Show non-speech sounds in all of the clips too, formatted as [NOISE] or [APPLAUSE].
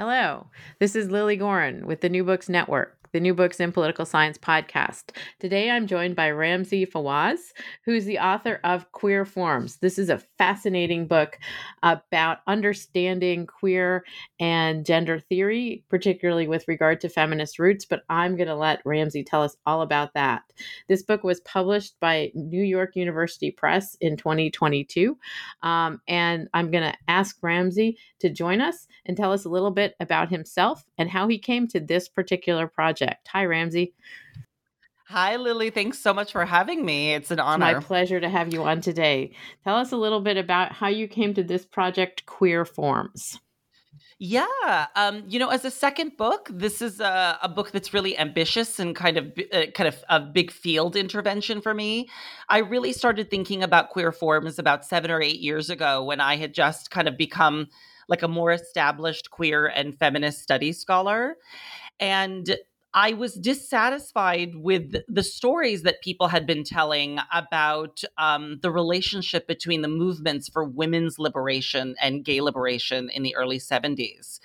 Hello, this is Lilly Goren with the New Books Network the New Books in Political Science podcast. Today I'm joined by Ramzi Fawaz, who's the author of Queer Forms. This is a fascinating book about understanding queer and gender theory, particularly with regard to feminist roots, but I'm going to let Ramzi tell us all about that. This book was published by New York University Press in 2022, um, and I'm going to ask Ramzi to join us and tell us a little bit about himself and how he came to this particular project. Hi, Ramzi. Hi, Lilly. Thanks so much for having me. It's an honor. It's my pleasure to have you on today. Tell us a little bit about how you came to this project, Queer Forms. Yeah, um, you know, as a second book, this is a, a book that's really ambitious and kind of uh, kind of a big field intervention for me. I really started thinking about queer forms about seven or eight years ago when I had just kind of become like a more established queer and feminist studies scholar. And I was dissatisfied with the stories that people had been telling about um, the relationship between the movements for women's liberation and gay liberation in the early 70s.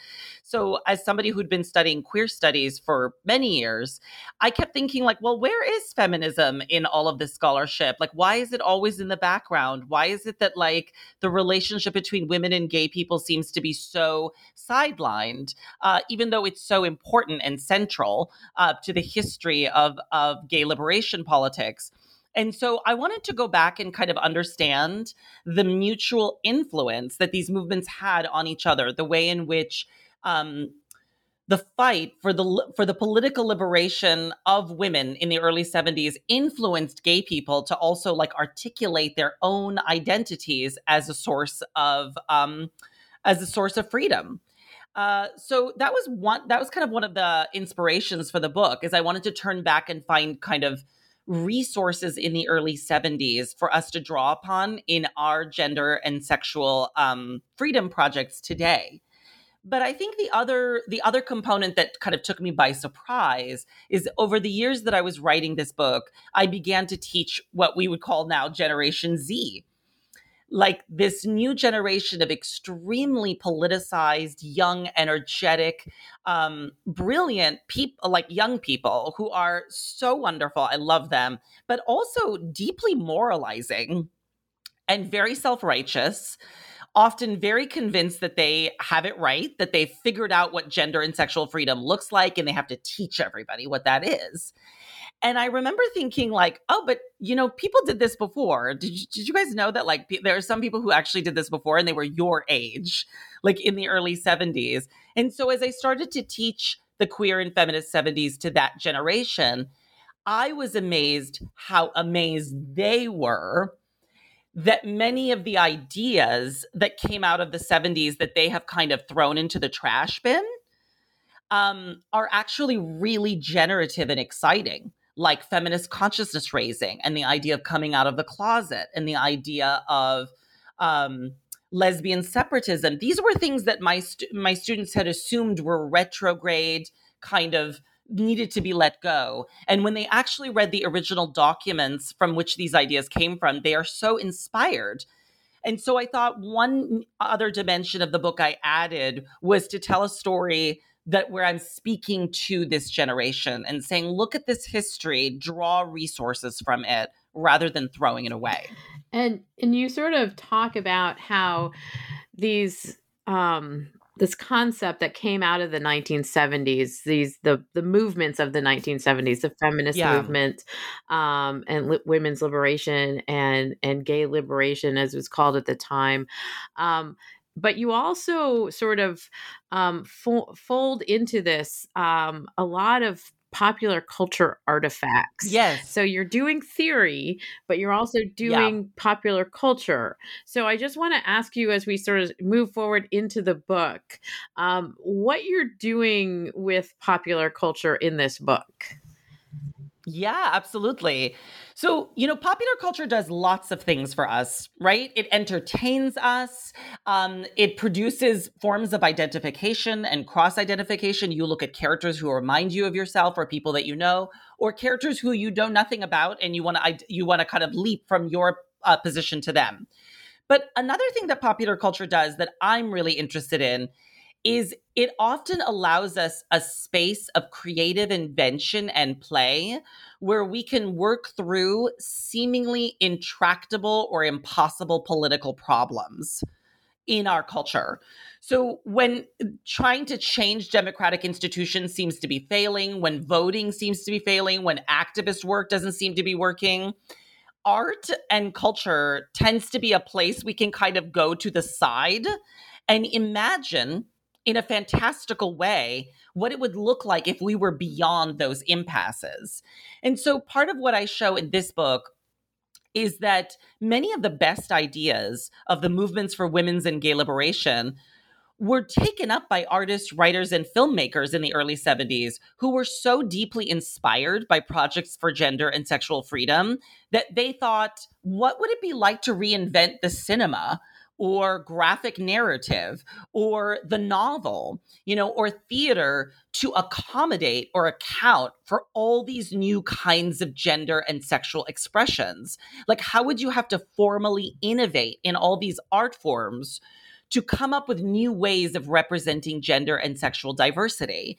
So, as somebody who'd been studying queer studies for many years, I kept thinking, like, well, where is feminism in all of this scholarship? Like, why is it always in the background? Why is it that, like, the relationship between women and gay people seems to be so sidelined, uh, even though it's so important and central uh, to the history of, of gay liberation politics? And so I wanted to go back and kind of understand the mutual influence that these movements had on each other, the way in which um, the fight for the for the political liberation of women in the early 70s influenced gay people to also like articulate their own identities as a source of um, as a source of freedom. Uh, so that was one that was kind of one of the inspirations for the book is I wanted to turn back and find kind of resources in the early 70s for us to draw upon in our gender and sexual um, freedom projects today but i think the other the other component that kind of took me by surprise is over the years that i was writing this book i began to teach what we would call now generation z. Like this new generation of extremely politicized young energetic um, brilliant people like young people who are so wonderful i love them but also deeply moralizing and very self-righteous often very convinced that they have it right, that they've figured out what gender and sexual freedom looks like, and they have to teach everybody what that is. And I remember thinking, like, oh, but you know, people did this before. Did you, did you guys know that, like, there are some people who actually did this before and they were your age, like in the early 70s? And so as I started to teach the queer and feminist 70s to that generation, I was amazed how amazed they were that many of the ideas that came out of the 70s that they have kind of thrown into the trash bin um, are actually really generative and exciting, like feminist consciousness raising and the idea of coming out of the closet and the idea of um, lesbian separatism. These were things that my st- my students had assumed were retrograde kind of needed to be let go. And when they actually read the original documents from which these ideas came from, they are so inspired. And so I thought one other dimension of the book I added was to tell a story that where I'm speaking to this generation and saying, look at this history, draw resources from it rather than throwing it away. And and you sort of talk about how these um this concept that came out of the 1970s these the the movements of the 1970s the feminist yeah. movement um, and li- women's liberation and and gay liberation as it was called at the time um, but you also sort of um, fo- fold into this um, a lot of popular culture artifacts. Yes. So you're doing theory, but you're also doing yeah. popular culture. So I just want to ask you as we sort of move forward into the book, um, what you're doing with popular culture in this book. Yeah, absolutely. So, you know, popular culture does lots of things for us, right? It entertains us. Um, it produces forms of identification and cross identification. You look at characters who remind you of yourself or people that you know, or characters who you know nothing about and you want to you want to kind of leap from your uh, position to them. But another thing that popular culture does that I'm really interested in is it often allows us a space of creative invention and play where we can work through seemingly intractable or impossible political problems in our culture. So, when trying to change democratic institutions seems to be failing, when voting seems to be failing, when activist work doesn't seem to be working, art and culture tends to be a place we can kind of go to the side and imagine in a fantastical way what it would look like if we were beyond those impasses. And so part of what I show in this book is that many of the best ideas of the movements for women's and gay liberation were taken up by artists, writers, and filmmakers in the early 70s who were so deeply inspired by projects for gender and sexual freedom that they thought, what would it be like to reinvent the cinema or graphic narrative or the novel, you know, or theater to accommodate or account for all these new kinds of gender and sexual expressions. Like, how would you have to formally innovate in all these art forms to come up with new ways of representing gender and sexual diversity?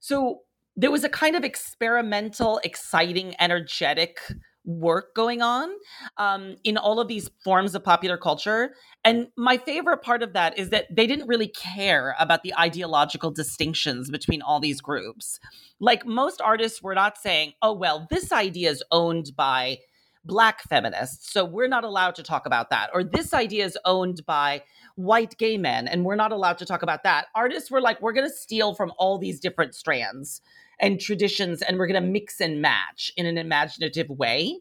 So, there was a kind of experimental, exciting, energetic work going on um, in all of these forms of popular culture. And my favorite part of that is that they didn't really care about the ideological distinctions between all these groups. Like most artists were not saying, oh, well, this idea is owned by black feminists, so we're not allowed to talk about that. Or this idea is owned by white gay men, and we're not allowed to talk about that. Artists were like, we're going to steal from all these different strands and traditions and we're going to mix and match in an imaginative way.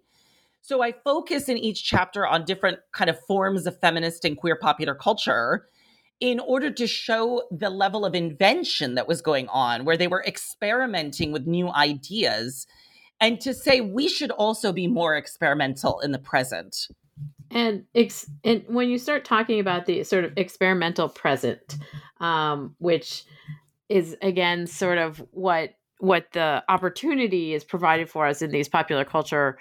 So I focus in each chapter on different kind of forms of feminist and queer popular culture in order to show the level of invention that was going on where they were experimenting with new ideas and to say we should also be more experimental in the present. And ex- and when you start talking about the sort of experimental present, um, which is again sort of what what the opportunity is provided for us in these popular culture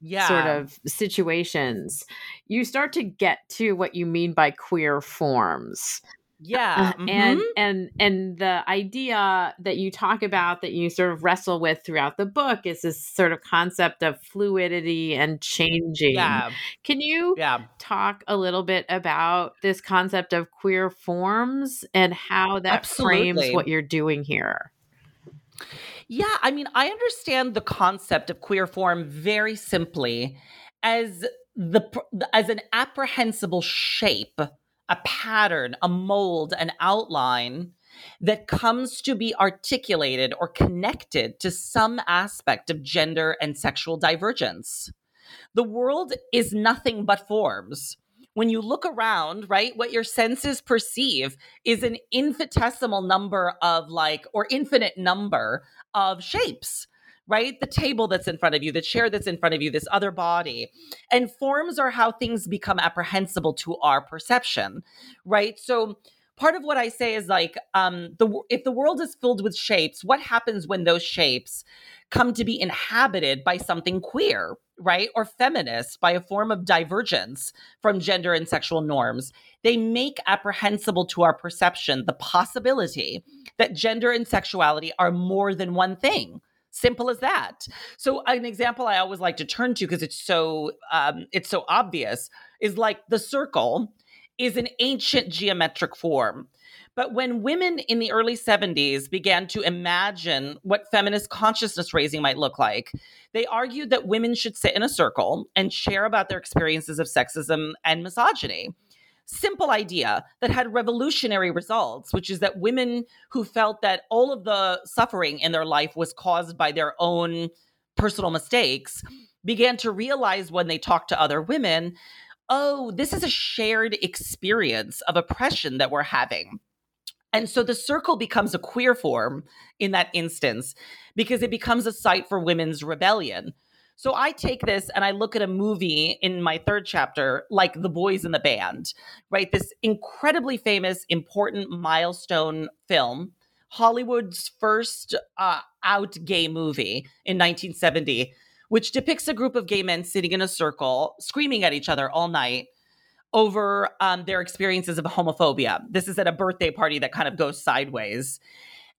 yeah. sort of situations, you start to get to what you mean by queer forms. Yeah. Uh, mm-hmm. And and and the idea that you talk about that you sort of wrestle with throughout the book is this sort of concept of fluidity and changing. Yeah. Can you yeah. talk a little bit about this concept of queer forms and how that Absolutely. frames what you're doing here? Yeah, I mean, I understand the concept of queer form very simply as the as an apprehensible shape, a pattern, a mold, an outline that comes to be articulated or connected to some aspect of gender and sexual divergence. The world is nothing but forms when you look around, right, what your senses perceive is an infinitesimal number of like, or infinite number of shapes right? The table that's in front of you, the chair that's in front of you, this other body. And forms are how things become apprehensible to our perception, right? So part of what I say is like, um, the if the world is filled with shapes, what happens when those shapes come to be inhabited by something queer, right? Or feminist by a form of divergence from gender and sexual norms. They make apprehensible to our perception the possibility that gender and sexuality are more than one thing. Simple as that. So, an example I always like to turn to because it's so um, it's so obvious is like the circle is an ancient geometric form But when women in the early 70s began to imagine what feminist consciousness raising might look like, they argued that women should sit in a circle and share about their experiences of sexism and misogyny. Simple idea that had revolutionary results, which is that women who felt that all of the suffering in their life was caused by their own personal mistakes began to realize when they talked to other women oh, this is a shared experience of oppression that we're having. And so the circle becomes a queer form in that instance because it becomes a site for women's rebellion. So I take this and I look at a movie in my third chapter, like The Boys in the Band, right? This incredibly famous, important milestone film, Hollywood's first uh, out gay movie in 1970, which depicts a group of gay men sitting in a circle, screaming at each other all night over um, their experiences of homophobia. This is at a birthday party that kind of goes sideways.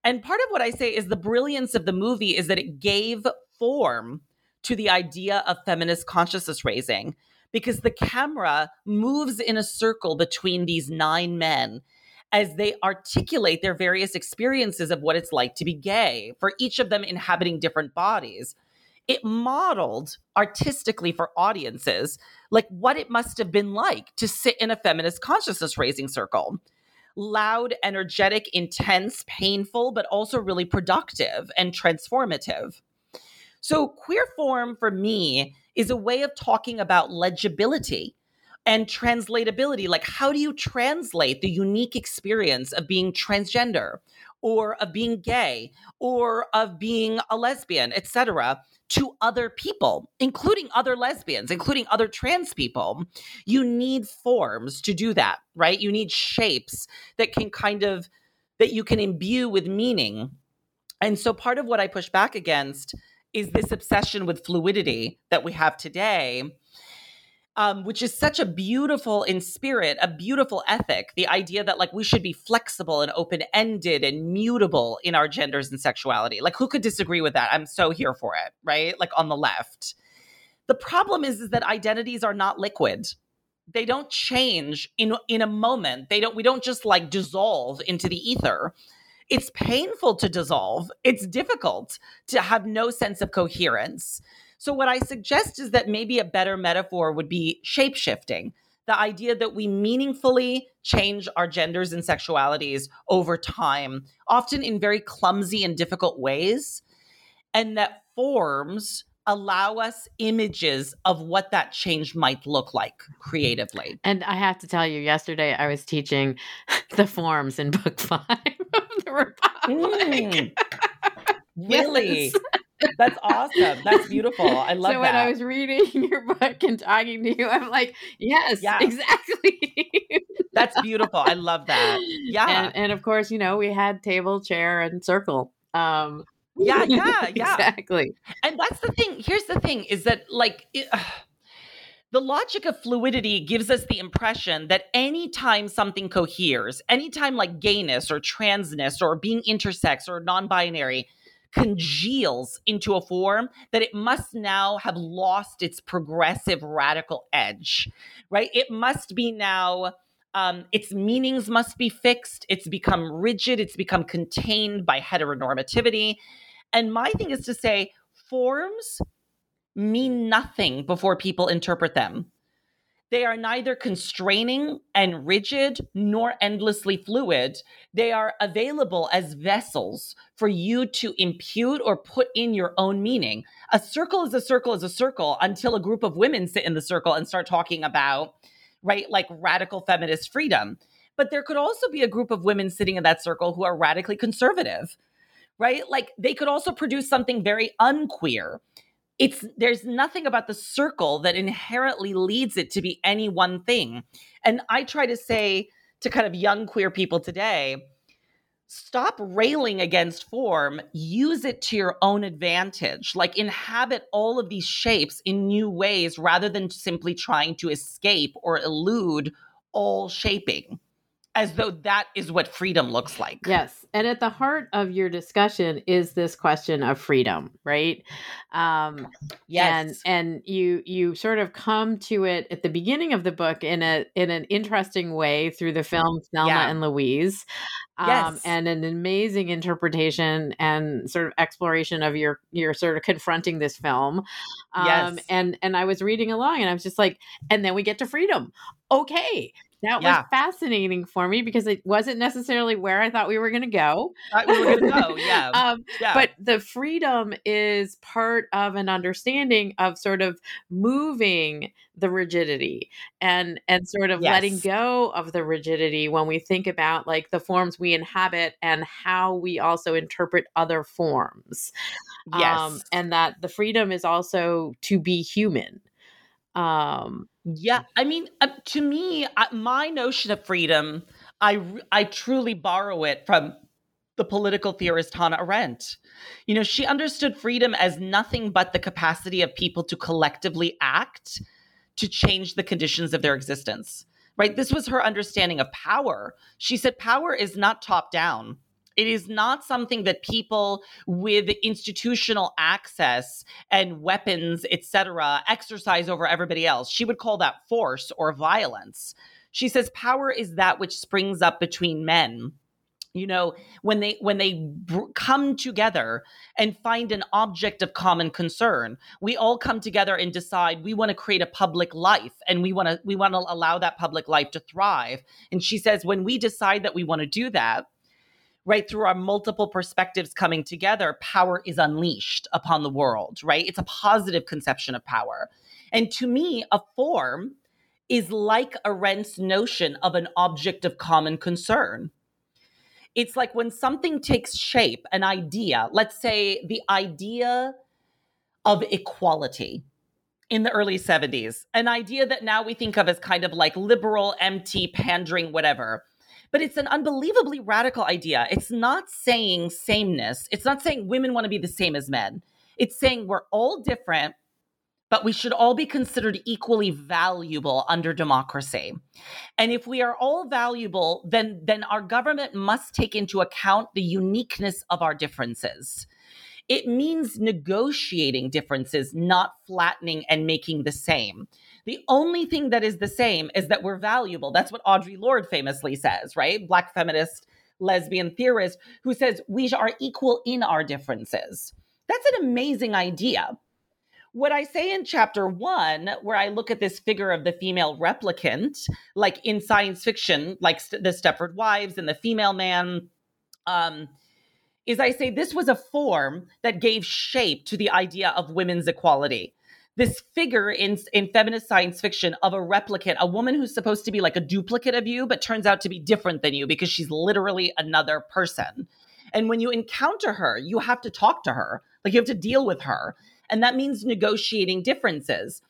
And part of what I say is the brilliance of the movie is that it gave form to the idea of feminist consciousness raising because the camera moves in a circle between these nine men as they articulate their various experiences of what it's like to be gay, for each of them inhabiting different bodies it modeled artistically for audiences like what it must have been like to sit in a feminist consciousness raising circle. Loud energetic intense painful but also really productive and transformative. So queer form for me is a way of talking about legibility and translatability. Like how do you translate the unique experience of being transgender or of being gay or of being a lesbian etc to other people, including other lesbians, including other trans people. You need forms to do that, right? You need shapes that can kind of that you can imbue with meaning. And so part of what I push back against is this obsession with fluidity that we have today um, which is such a beautiful in spirit, a beautiful ethic. The idea that like we should be flexible and open ended and mutable in our genders and sexuality. Like who could disagree with that? I'm so here for it, right? Like on the left. The problem is, is that identities are not liquid. They don't change in in a moment. They don't. We don't just like dissolve into the ether. It's painful to dissolve. It's difficult to have no sense of coherence. So, what I suggest is that maybe a better metaphor would be shape shifting the idea that we meaningfully change our genders and sexualities over time, often in very clumsy and difficult ways, and that forms allow us images of what that change might look like creatively. And I have to tell you, yesterday I was teaching [LAUGHS] the forms in book [LAUGHS] five of the Republic. Mm, [LAUGHS] really? Yes. That's awesome. That's beautiful. I love so that. So when I was reading [LAUGHS] your book and talking to you, I'm like, yes, yeah. exactly. That's beautiful. I love that. Yeah. And, and, of course, you know, we had table, chair, and circle. Um, yeah, [LAUGHS] yeah, yeah. exactly. And that's the thing. Here's the thing is that, like, it, uh, [SIGHS] the logic of fluidity gives us the impression that anytime something coheres, anytime like gayness or transness or being intersex or non binary, congeals into a form that it must now have lost its progressive radical edge, right? It must be now. Um, its meanings must be fixed. It's become rigid. It's become contained by heteronormativity. And my thing is to say, forms mean nothing before people interpret them. They are neither constraining and rigid nor endlessly fluid. They are available as vessels for you to impute or put in your own meaning. A circle is a circle is a circle until a group of women sit in the circle and start talking about, right, like radical feminist freedom. But there could also be a group of women sitting in that circle who are radically conservative, right? Like they could also produce something very unqueer it's there's nothing about the circle that inherently leads it to be any one thing. And I try to say to kind of young queer people today, stop railing against form, use it to your own advantage. Like inhabit all of these shapes in new ways rather than simply trying to escape or elude all shaping. As though that is what freedom looks like. Yes. And at the heart of your discussion is this question of freedom, right? Um yes. and and you you sort of come to it at the beginning of the book in a in an interesting way through the film Thelma Yeah. and Louise. Um Yes. and an amazing interpretation and sort of exploration of your your sort of confronting this film. Um Yes. and and I was reading along and I was just like and then we get to freedom. Okay. That Yeah. was fascinating for me because it wasn't necessarily where I thought we were going to go. Thought we were gonna go, [LAUGHS] yeah. um, yeah. but the freedom is part of an understanding of sort of moving the rigidity and and sort of letting go of the rigidity when we think about like the forms we inhabit and how we also interpret other forms yes. um and that the freedom is also to be human um Yeah, I mean, uh, to me, uh, my notion of freedom, I I truly borrow it from the political theorist Hannah Arendt. You know, she understood freedom as nothing but the capacity of people to collectively act to change the conditions of their existence. Right? This was her understanding of power. She said power is not top down. It is not something that people with institutional access and weapons, etc., exercise over everybody else. She would call that force or violence. She says power is that which springs up between men. You know, when they when they br- come together and find an object of common concern, we all come together and decide we want to create a public life and we want to we want to allow that public life to thrive. And she says when we decide that we want to do that, right through our multiple perspectives coming together power is unleashed upon the world right? It's a positive conception of power. And to me a form is like arendt's notion of an object of common concern. It's like when something takes shape an idea let's say the idea of equality in the early 70s an idea that now we think of as kind of like liberal empty pandering whatever but it's an unbelievably radical idea. It's not saying sameness. It's not saying women want to be the same as men. It's saying we're all different, but we should all be considered equally valuable under democracy. And if we are all valuable, then then our government must take into account the uniqueness of our differences. It means negotiating differences, not flattening and making the same. The only thing that is the same is that we're valuable. That's what Audre Lorde famously says, right? Black feminist, lesbian theorist who says we are equal in our differences. That's an amazing idea. What I say in chapter one, where I look at this figure of the female replicant, like in science fiction, like the Stepford Wives and the female man, um, is I say this was a form that gave shape to the idea of women's equality this figure in in feminist science fiction of a replicant, a woman who's supposed to be like a duplicate of you, but turns out to be different than you because she's literally another person. And when you encounter her, you have to talk to her, like you have to deal with her, and that means negotiating differences.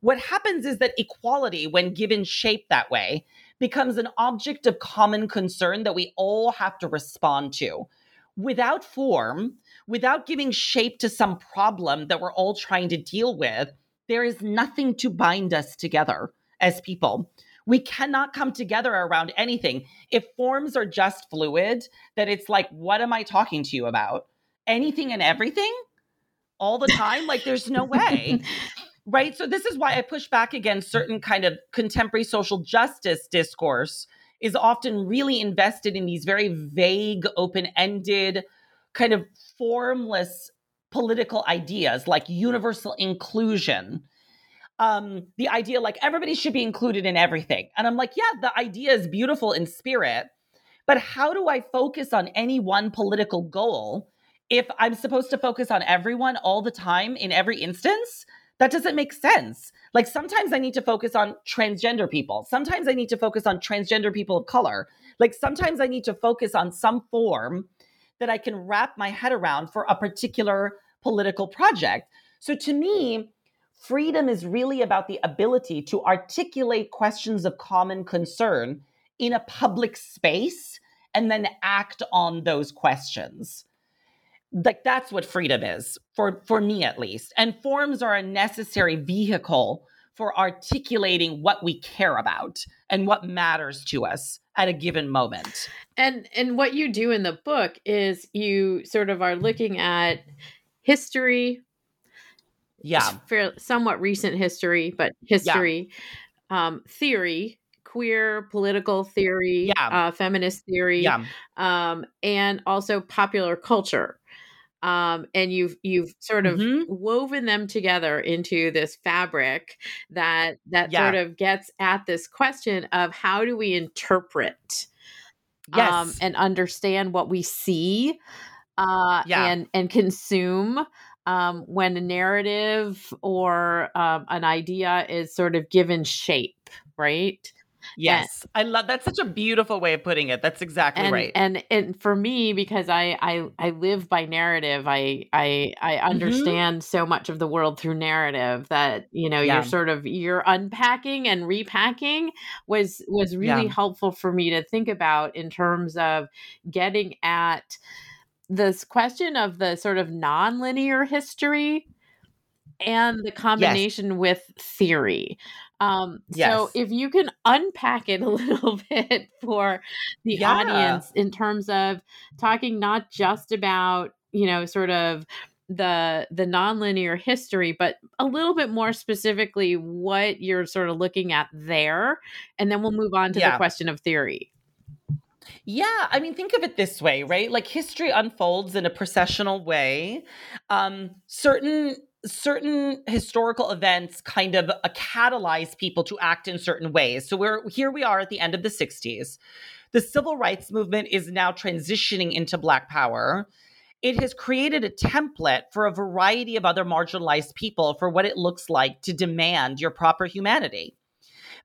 What happens is that equality, when given shape that way, becomes an object of common concern that we all have to respond to. Without form, without giving shape to some problem that we're all trying to deal with, there is nothing to bind us together as people. We cannot come together around anything. If forms are just fluid, that it's like, what am I talking to you about? Anything and everything all the time? like, there's no way. [LAUGHS] Right. So, this is why I push back against certain kind of contemporary social justice discourse is often really invested in these very vague, open ended, kind of formless political ideas like universal inclusion. Um, the idea like everybody should be included in everything. And I'm like, yeah, the idea is beautiful in spirit, but how do I focus on any one political goal if I'm supposed to focus on everyone all the time in every instance? That doesn't make sense. Like sometimes I need to focus on transgender people. Sometimes I need to focus on transgender people of color. Like sometimes I need to focus on some form that I can wrap my head around for a particular political project. So to me, freedom is really about the ability to articulate questions of common concern in a public space and then act on those questions. Like that's what freedom is for for me at least. And forms are a necessary vehicle for articulating what we care about and what matters to us at a given moment. And and what you do in the book is you sort of are looking at history, yeah, fair, somewhat recent history, but history, yeah. um, theory, queer political theory, yeah. uh, feminist theory, yeah. um, and also popular culture. Um, and you've you've sort of mm-hmm. woven them together into this fabric that that yeah. sort of gets at this question of how do we interpret um, yes. um, and understand what we see uh, yeah. and and consume um, when a narrative or um, an idea is sort of given shape, right? Yes, and, I love that's such a beautiful way of putting it. That's exactly and, right. And and for me, because I I I live by narrative, I I I mm-hmm. understand mm-hmm. so much of the world through narrative that you know yeah. you're sort of you're unpacking and repacking was was really yeah. helpful for me to think about in terms of getting at this question of the sort of nonlinear history and the combination yes. with theory. Um, yes. So if you can unpack it a [LAUGHS] little bit for the yeah. audience in terms of talking not just about, you know, sort of the the nonlinear history but a little bit more specifically what you're sort of looking at there and then we'll move on to yeah. the question of theory yeah, I mean, think of it this way, right? Like history unfolds in a processional way. Um, certain certain historical events kind of uh, catalyze people to act in certain ways. So we're here we are at the end of the 60s. The civil rights movement is now transitioning into black power. It has created a template for a variety of other marginalized people for what it looks like to demand your proper humanity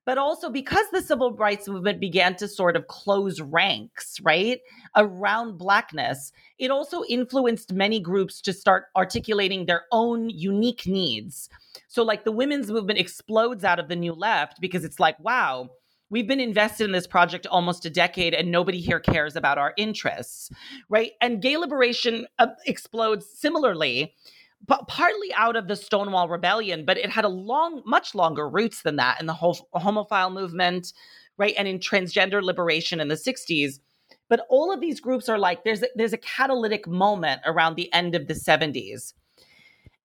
but also because the civil rights movement began to sort of close ranks, right, around Blackness, it also influenced many groups to start articulating their own unique needs. So, like, the women's movement explodes out of the New Left because it's like, wow, we've been invested in this project almost a decade and nobody here cares about our interests right and gay liberation uh, explodes similarly but partly out of the Stonewall Rebellion, but it had a long, much longer roots than that in the whole homophile movement, right, and in transgender liberation in the '60s. But all of these groups are like there's a, there's a catalytic moment around the end of the '70s,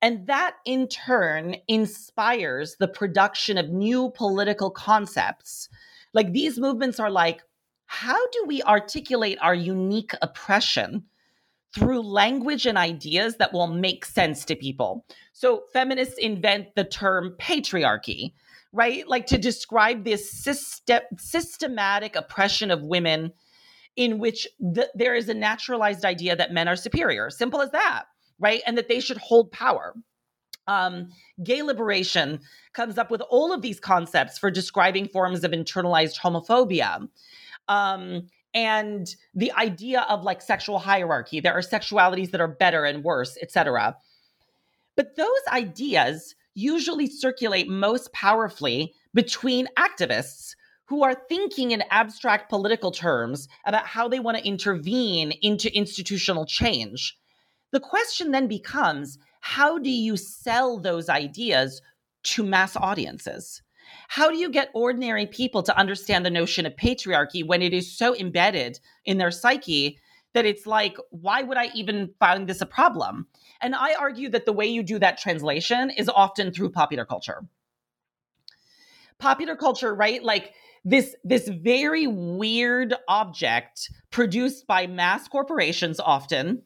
and that in turn inspires the production of new political concepts. Like these movements are like, how do we articulate our unique oppression? Through language and ideas that will make sense to people. So feminists invent the term patriarchy, right? Like to describe this system, systematic oppression of women in which th- there is a naturalized idea that men are superior. Simple as that, right? And that they should hold power. Um, gay liberation comes up with all of these concepts for describing forms of internalized homophobia. Um, and the idea of like sexual hierarchy there are sexualities that are better and worse etc but those ideas usually circulate most powerfully between activists who are thinking in abstract political terms about how they want to intervene into institutional change. The question then becomes how do you sell those ideas to mass audiences how do you get ordinary people to understand the notion of patriarchy when it is so embedded in their psyche that it's like, why would I even find this a problem? And I argue that the way you do that translation is often through popular culture. Popular culture, right? Like this this very weird object produced by mass corporations often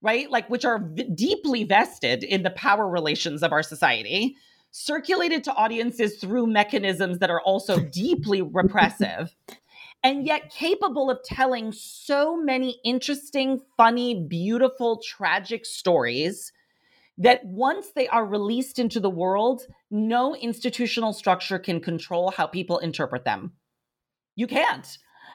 right like which are v- deeply vested in the power relations of our society circulated to audiences through mechanisms that are also [LAUGHS] deeply repressive and yet capable of telling so many interesting, funny, beautiful, tragic stories that once they are released into the world, no institutional structure can control how people interpret them. You can't.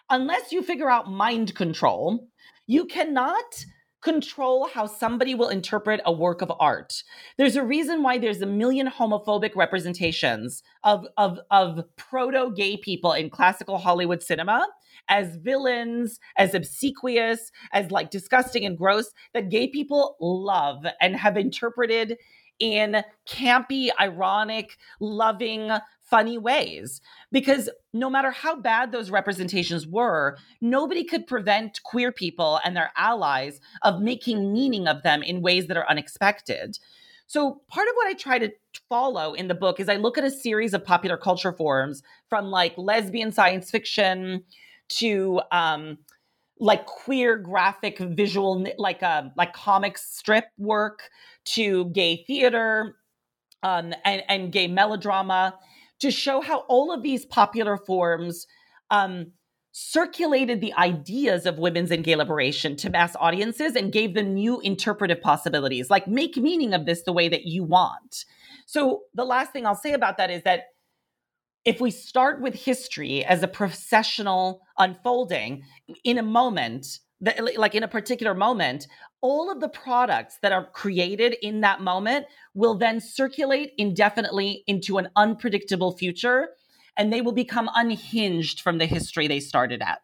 Unless you figure out mind control, you cannot control how somebody will interpret a work of art. There's a reason why there's a million homophobic representations of, of, of proto gay people in classical Hollywood cinema as villains, as obsequious, as like disgusting and gross that gay people love and have interpreted in campy, ironic, loving, funny ways because no matter how bad those representations were, nobody could prevent queer people and their allies of making meaning of them in ways that are unexpected. So, part of what I try to follow in the book is I look at a series of popular culture forms from like lesbian science fiction to um, like queer graphic visual like uh, like comic strip work to gay theater um, and, and gay melodrama to show how all of these popular forms um, circulated the ideas of women's and gay liberation to mass audiences and gave them new interpretive possibilities like make meaning of this the way that you want. So the last thing i'll say about that is that if we start with history as a processional unfolding in a moment that, like in a particular moment all of the products that are created in that moment will then circulate indefinitely into an unpredictable future and they will become unhinged from the history they started at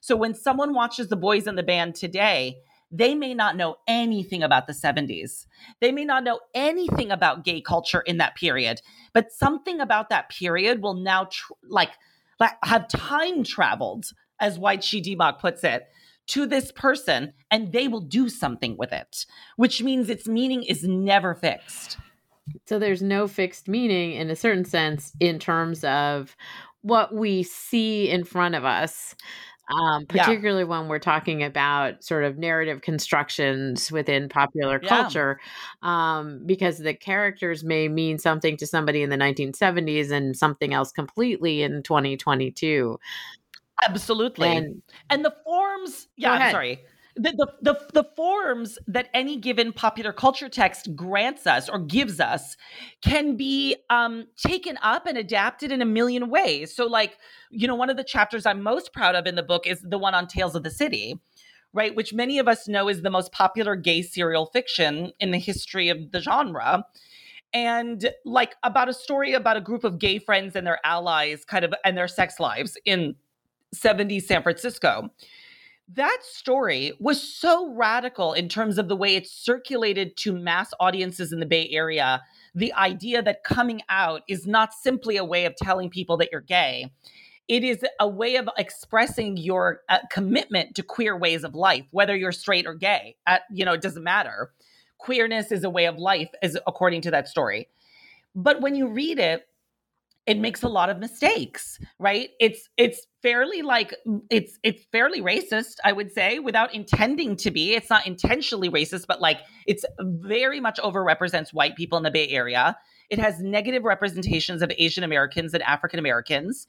so when someone watches the boys in the band today they may not know anything about the 70s. They may not know anything about gay culture in that period, but something about that period will now tr- like, like have time traveled, as Wai Chee Dimock puts it, to this person, and they will do something with it, which means its meaning is never fixed. So there's no fixed meaning in a certain sense in terms of what we see in front of us um, particularly yeah. when we're talking about sort of narrative constructions within popular yeah. culture, um, because the characters may mean something to somebody in the 1970s and something else completely in 2022. Absolutely. And, and the forms, yeah, I'm sorry the, the, the, the forms that any given popular culture text grants us or gives us can be um, taken up and adapted in a million ways. So, like, you know, one of the chapters I'm most proud of in the book is the one on Tales of the City, right? Which many of us know is the most popular gay serial fiction in the history of the genre. And like about a story about a group of gay friends and their allies, kind of, and their sex lives in 70s San Francisco that story was so radical in terms of the way it circulated to mass audiences in the Bay Area. The idea that coming out is not simply a way of telling people that you're gay, it is a way of expressing your uh, commitment to queer ways of life, whether you're straight or gay. At, you know, it doesn't matter. Queerness is a way of life, as according to that story. But when you read it, it makes a lot of mistakes right? It's it's fairly like it's it's fairly racist i would say without intending to be. It's not intentionally racist but like it's very much overrepresents white people in the bay area. It has negative representations of asian americans and african americans.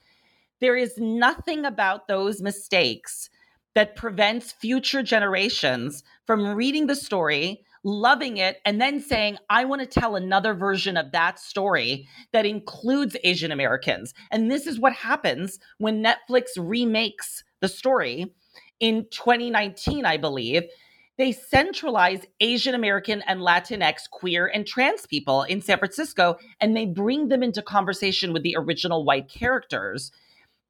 There is nothing about those mistakes that prevents future generations from reading the story loving it, and then saying, I want to tell another version of that story that includes Asian Americans. And this is what happens when Netflix remakes the story in 2019, I believe. They centralize Asian American and Latinx queer and trans people in San Francisco, and they bring them into conversation with the original white characters.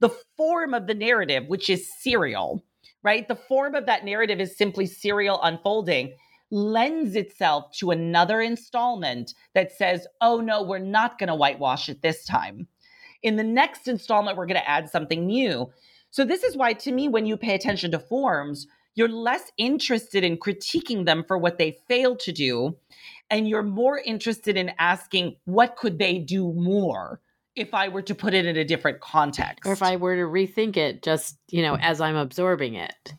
The form of the narrative, which is serial, right? The form of that narrative is simply serial unfolding lends itself to another installment that says, oh no, we're not going to whitewash it this time. In the next installment, we're going to add something new. So, this is why, to me, when you pay attention to forms, you're less interested in critiquing them for what they failed to do. And you're more interested in asking, what could they do more? if I were to put it in a different context. Or if I were to rethink it just, you know, as I'm absorbing it.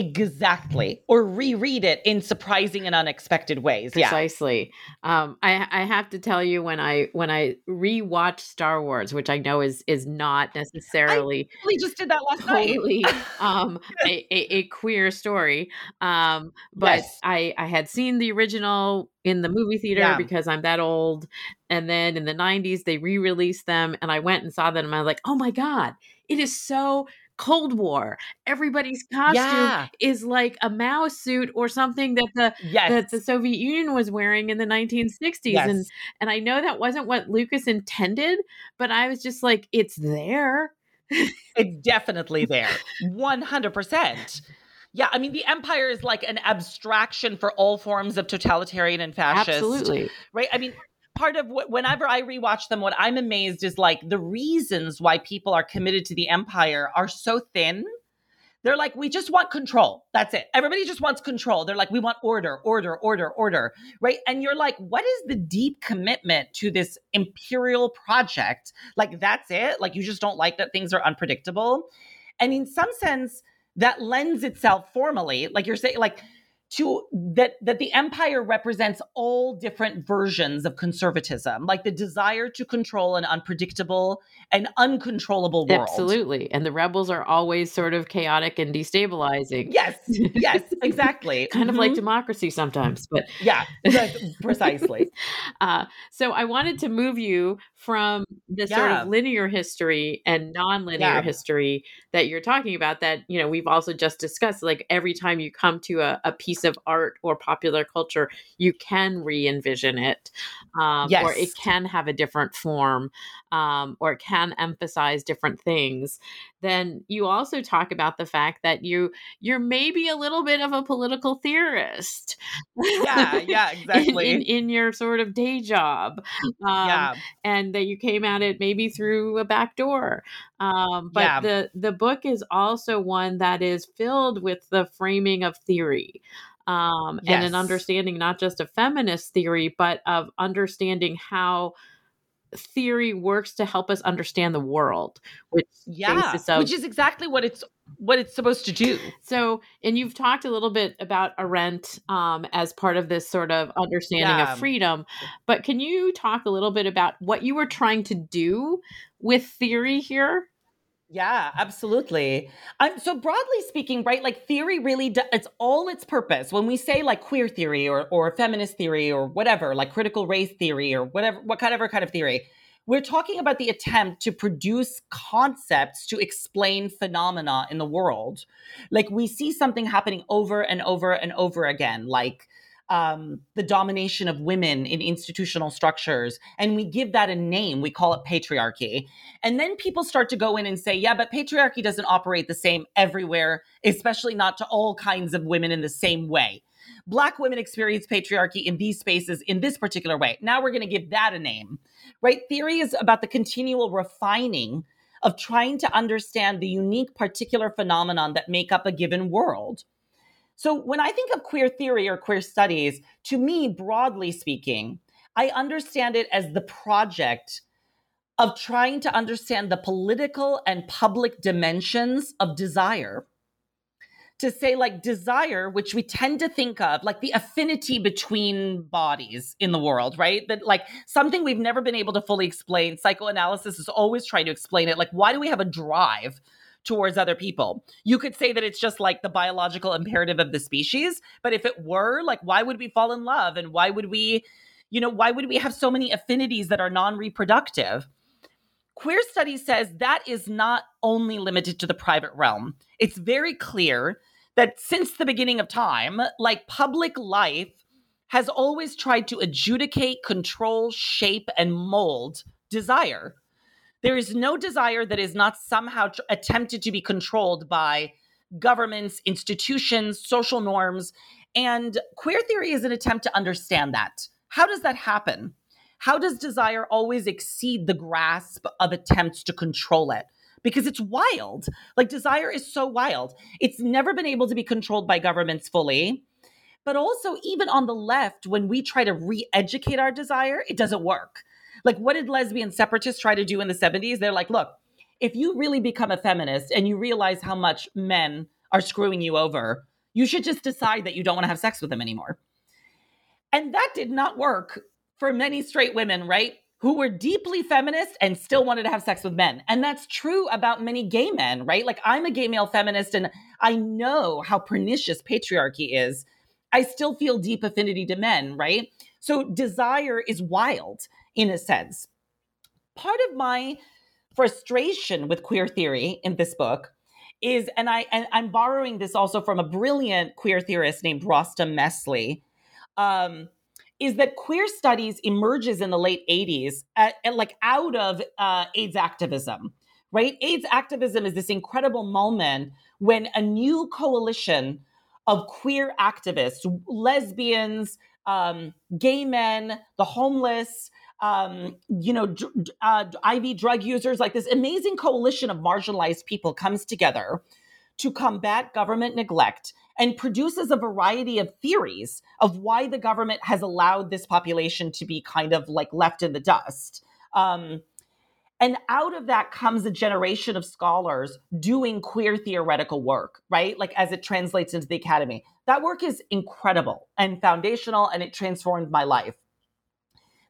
Exactly. Or reread it in surprising and unexpected ways. Precisely. Yeah. Um, I, I have to tell you when I when I rewatch Star Wars, which I know is is not necessarily we just did that last totally, night. [LAUGHS] um, a, a, a, queer story. Um, but yes. I I had seen the original in the movie theater yeah. because I'm that old. And then in the 90s, they re released them, and I went and saw them, and I was like, oh my God, it is so Cold War. Everybody's costume yeah. is like a Mao suit or something that the yes. that the Soviet Union was wearing in the 1960s. Yes. And and I know that wasn't what Lucas intended, but I was just like, it's there. it's definitely [LAUGHS] there. 100%. Yeah, I mean, the empire is like an abstraction for all forms of totalitarian and fascist. Absolutely. Right? I mean, part of what, whenever I rewatch them, what I'm amazed is like the reasons why people are committed to the empire are so thin. They're like, we just want control. That's it. Everybody just wants control. They're like, we want order, order, order, order. Right. And you're like, what is the deep commitment to this imperial project? Like, that's it. Like, you just don't like that things are unpredictable. And in some sense, that lends itself formally, like you're saying, like, to that that the empire represents all different versions of conservatism like the desire to control an unpredictable and uncontrollable world absolutely and the rebels are always sort of chaotic and destabilizing yes yes [LAUGHS] exactly kind mm-hmm. of like mm-hmm. democracy sometimes but yeah [LAUGHS] precisely [LAUGHS] uh, so i wanted to move you from the yeah. sort of linear history and non-linear yeah. history that you're talking about that you know we've also just discussed like every time you come to a, a piece of art or popular culture you can re-envision it um, yes. or it can have a different form um, or it can emphasize different things then you also talk about the fact that you you're maybe a little bit of a political theorist yeah [LAUGHS] yeah exactly in, in, in your sort of day job um, yeah. and that you came at it maybe through a back door um, but yeah. the the book is also one that is filled with the framing of theory um, yes. and an understanding not just of feminist theory, but of understanding how theory works to help us understand the world which yeah of, which is exactly what it's what it's supposed to do so and you've talked a little bit about arendt um, as part of this sort of understanding yeah. of freedom but can you talk a little bit about what you were trying to do with theory here yeah, absolutely. Um, so broadly speaking, right, like theory really, do, it's all its purpose. When we say like queer theory or, or feminist theory or whatever, like critical race theory or whatever, whatever kind of theory, we're talking about the attempt to produce concepts to explain phenomena in the world. Like we see something happening over and over and over again, like um, the domination of women in institutional structures, and we give that a name. We call it patriarchy. And then people start to go in and say, yeah, but patriarchy doesn't operate the same everywhere, especially not to all kinds of women in the same way. Black women experience patriarchy in these spaces in this particular way. Now we're going to give that a name, right? Theory is about the continual refining of trying to understand the unique particular phenomenon that make up a given world. So when I think of queer theory or queer studies, to me, broadly speaking, I understand it as the project of trying to understand the political and public dimensions of desire. To say, like, desire, which we tend to think of like the affinity between bodies in the world, right? That, like, something we've never been able to fully explain. Psychoanalysis is always trying to explain it. Like, why do we have a drive towards other people. You could say that it's just like the biological imperative of the species, but if it were, like why would we fall in love and why would we you know, why would we have so many affinities that are non-reproductive? Queer study says that is not only limited to the private realm. It's very clear that since the beginning of time, like public life has always tried to adjudicate, control, shape, and mold desire. There is no desire that is not somehow tr- attempted to be controlled by governments, institutions, social norms. And queer theory is an attempt to understand that. How does that happen? How does desire always exceed the grasp of attempts to control it? Because it's wild. Like desire is so wild. It's never been able to be controlled by governments fully. But also, even on the left, when we try to re educate our desire, it doesn't work. Like, what did lesbian separatists try to do in the 70s? They're like, look, if you really become a feminist and you realize how much men are screwing you over, you should just decide that you don't want to have sex with them anymore. And that did not work for many straight women, right? Who were deeply feminist and still wanted to have sex with men. And that's true about many gay men, right? Like, I'm a gay male feminist and I know how pernicious patriarchy is. I still feel deep affinity to men, right? So, desire is wild in a sense. Part of my frustration with queer theory in this book is, and I and I'm borrowing this also from a brilliant queer theorist named Rostom Mesli, um, is that queer studies emerges in the late 80s at, at like out of uh, AIDS activism, right? AIDS activism is this incredible moment when a new coalition of queer activists, lesbians, um, gay men, the homeless, um, you know, uh, IV drug users, like this amazing coalition of marginalized people comes together to combat government neglect and produces a variety of theories of why the government has allowed this population to be kind of like left in the dust. Um, and out of that comes a generation of scholars doing queer theoretical work, right? Like as it translates into the academy. That work is incredible and foundational, and it transformed my life.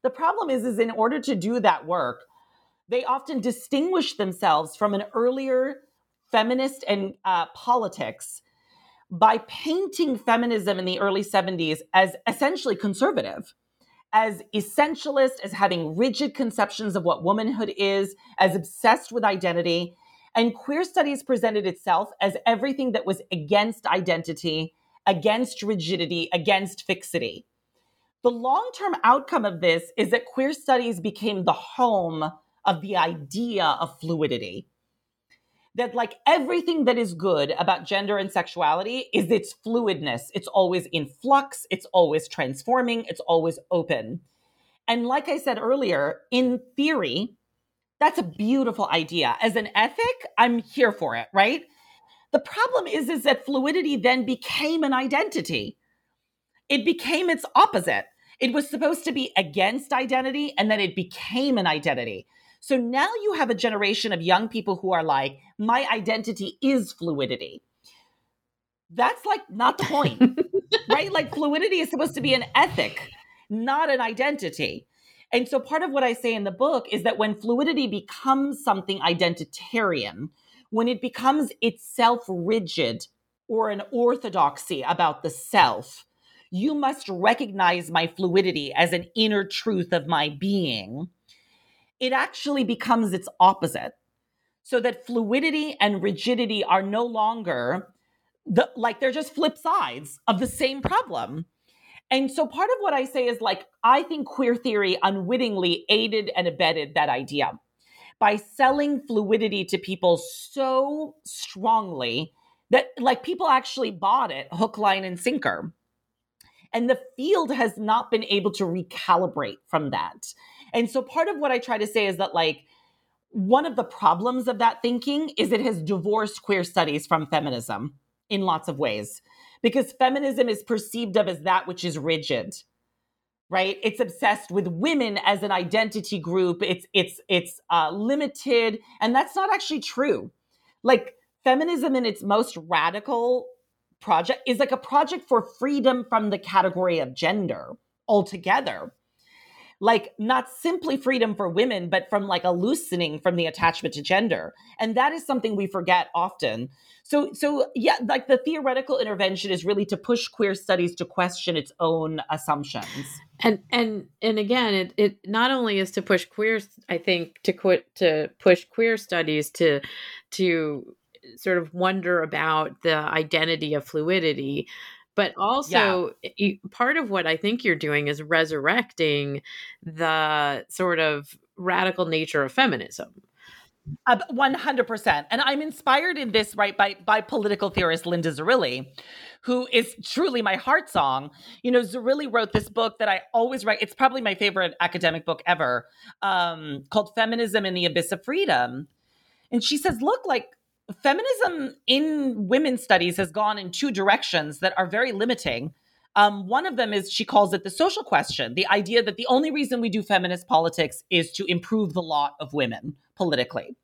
The problem is, is in order to do that work, they often distinguish themselves from an earlier feminist and uh, politics by painting feminism in the early 70s as essentially conservative, as essentialist, as having rigid conceptions of what womanhood is, as obsessed with identity. And queer studies presented itself as everything that was against identity, against rigidity, against fixity. The long term outcome of this is that queer studies became the home of the idea of fluidity. That, like everything that is good about gender and sexuality, is its fluidness. It's always in flux, it's always transforming, it's always open. And like I said earlier, in theory, that's a beautiful idea. As an ethic, I'm here for it, right? The problem is, is that fluidity then became an identity it became its opposite. It was supposed to be against identity, and then it became an identity. So now you have a generation of young people who are like, my identity is fluidity. That's like not the point, [LAUGHS] right? Like fluidity is supposed to be an ethic, not an identity. And so part of what I say in the book is that when fluidity becomes something identitarian, when it becomes itself rigid or an orthodoxy about the self, you must recognize my fluidity as an inner truth of my being, it actually becomes its opposite. So that fluidity and rigidity are no longer the like they're just flip sides of the same problem. And so part of what I say is like, I think queer theory unwittingly aided and abetted that idea by selling fluidity to people so strongly that like people actually bought it hook, line, and sinker. And the field has not been able to recalibrate from that. And so part of what I try to say is that, like, one of the problems of that thinking is it has divorced queer studies from feminism in lots of ways. Because feminism is perceived of as that which is rigid right? It's obsessed with women as an identity group. It's it's it's uh, limited. And that's not actually true. Like feminism in its most radical project is like a project for freedom from the category of gender altogether. Like not simply freedom for women but from like a loosening from the attachment to gender. And that is something we forget often. So so yeah like the theoretical intervention is really to push queer studies to question its own assumptions. And and and again it it not only is to push queer i think to quit to push queer studies to to sort of wonder about the identity of fluidity but also yeah. part of what i think you're doing is resurrecting the sort of radical nature of feminism uh, 100% and i'm inspired in this right by by political theorist linda zerilli who is truly my heart song you know zerilli wrote this book that i always write it's probably my favorite academic book ever um, called feminism in the abyss of freedom and she says look like feminism in women's studies has gone in two directions that are very limiting. Um, one of them is she calls it the social question the idea that the only reason we do feminist politics is to improve the lot of women politically.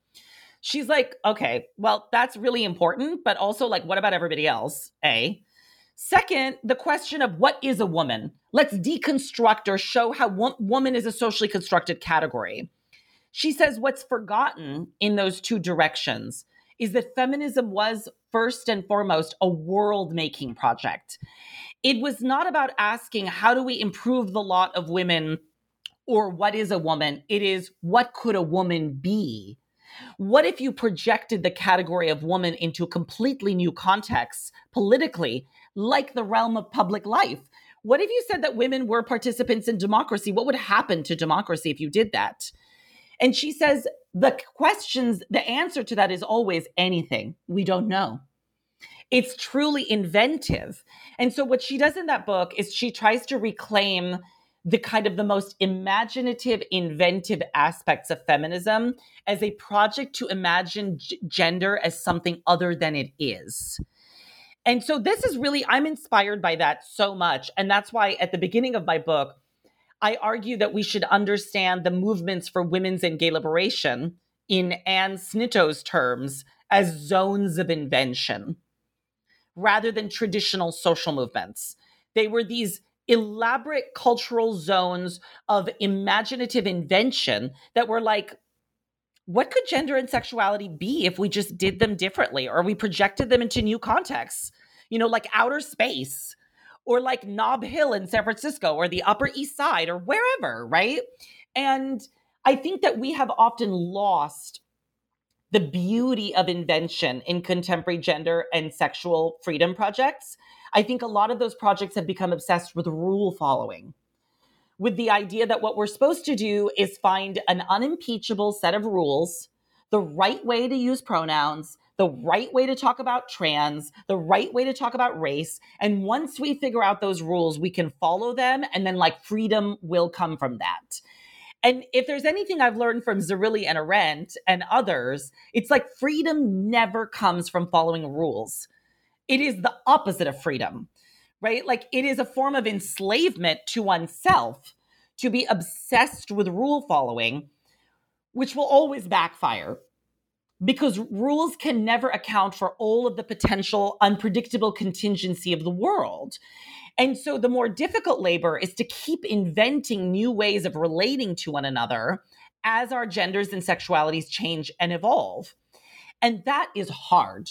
She's like, okay, well, that's really important, but also, like, what about everybody else? A. Second, the question of what is a woman? Let's deconstruct or show how wo- woman is a socially constructed category. She says what's forgotten in those two directions is that feminism was first and foremost a world making project. It was not about asking, how do we improve the lot of women or what is a woman? It is, what could a woman be? What if you projected the category of woman into a completely new context politically, like the realm of public life? What if you said that women were participants in democracy? What would happen to democracy if you did that? And she says the questions, the answer to that is always anything. We don't know. It's truly inventive. And so, what she does in that book is she tries to reclaim the kind of the most imaginative, inventive aspects of feminism as a project to imagine g- gender as something other than it is. And so this is really, I'm inspired by that so much. And that's why at the beginning of my book, I argue that we should understand the movements for women's and gay liberation in Ann Snitow's terms as zones of invention rather than traditional social movements. They were these elaborate cultural zones of imaginative invention that were like, what could gender and sexuality be if we just did them differently or we projected them into new contexts? You know, like outer space or like Nob Hill in San Francisco or the Upper East Side or wherever, right? And I think that we have often lost the beauty of invention in contemporary gender and sexual freedom projects. I think a lot of those projects have become obsessed with rule following, with the idea that what we're supposed to do is find an unimpeachable set of rules, the right way to use pronouns, the right way to talk about trans, the right way to talk about race. And once we figure out those rules, we can follow them, and then like freedom will come from that. And if there's anything I've learned from Zerilli and Arendt and others, it's like freedom never comes from following rules. It is the opposite of freedom, right? Like it is a form of enslavement to oneself to be obsessed with rule following, which will always backfire because rules can never account for all of the potential unpredictable contingency of the world. And so the more difficult labor is to keep inventing new ways of relating to one another as our genders and sexualities change and evolve. And that is hard.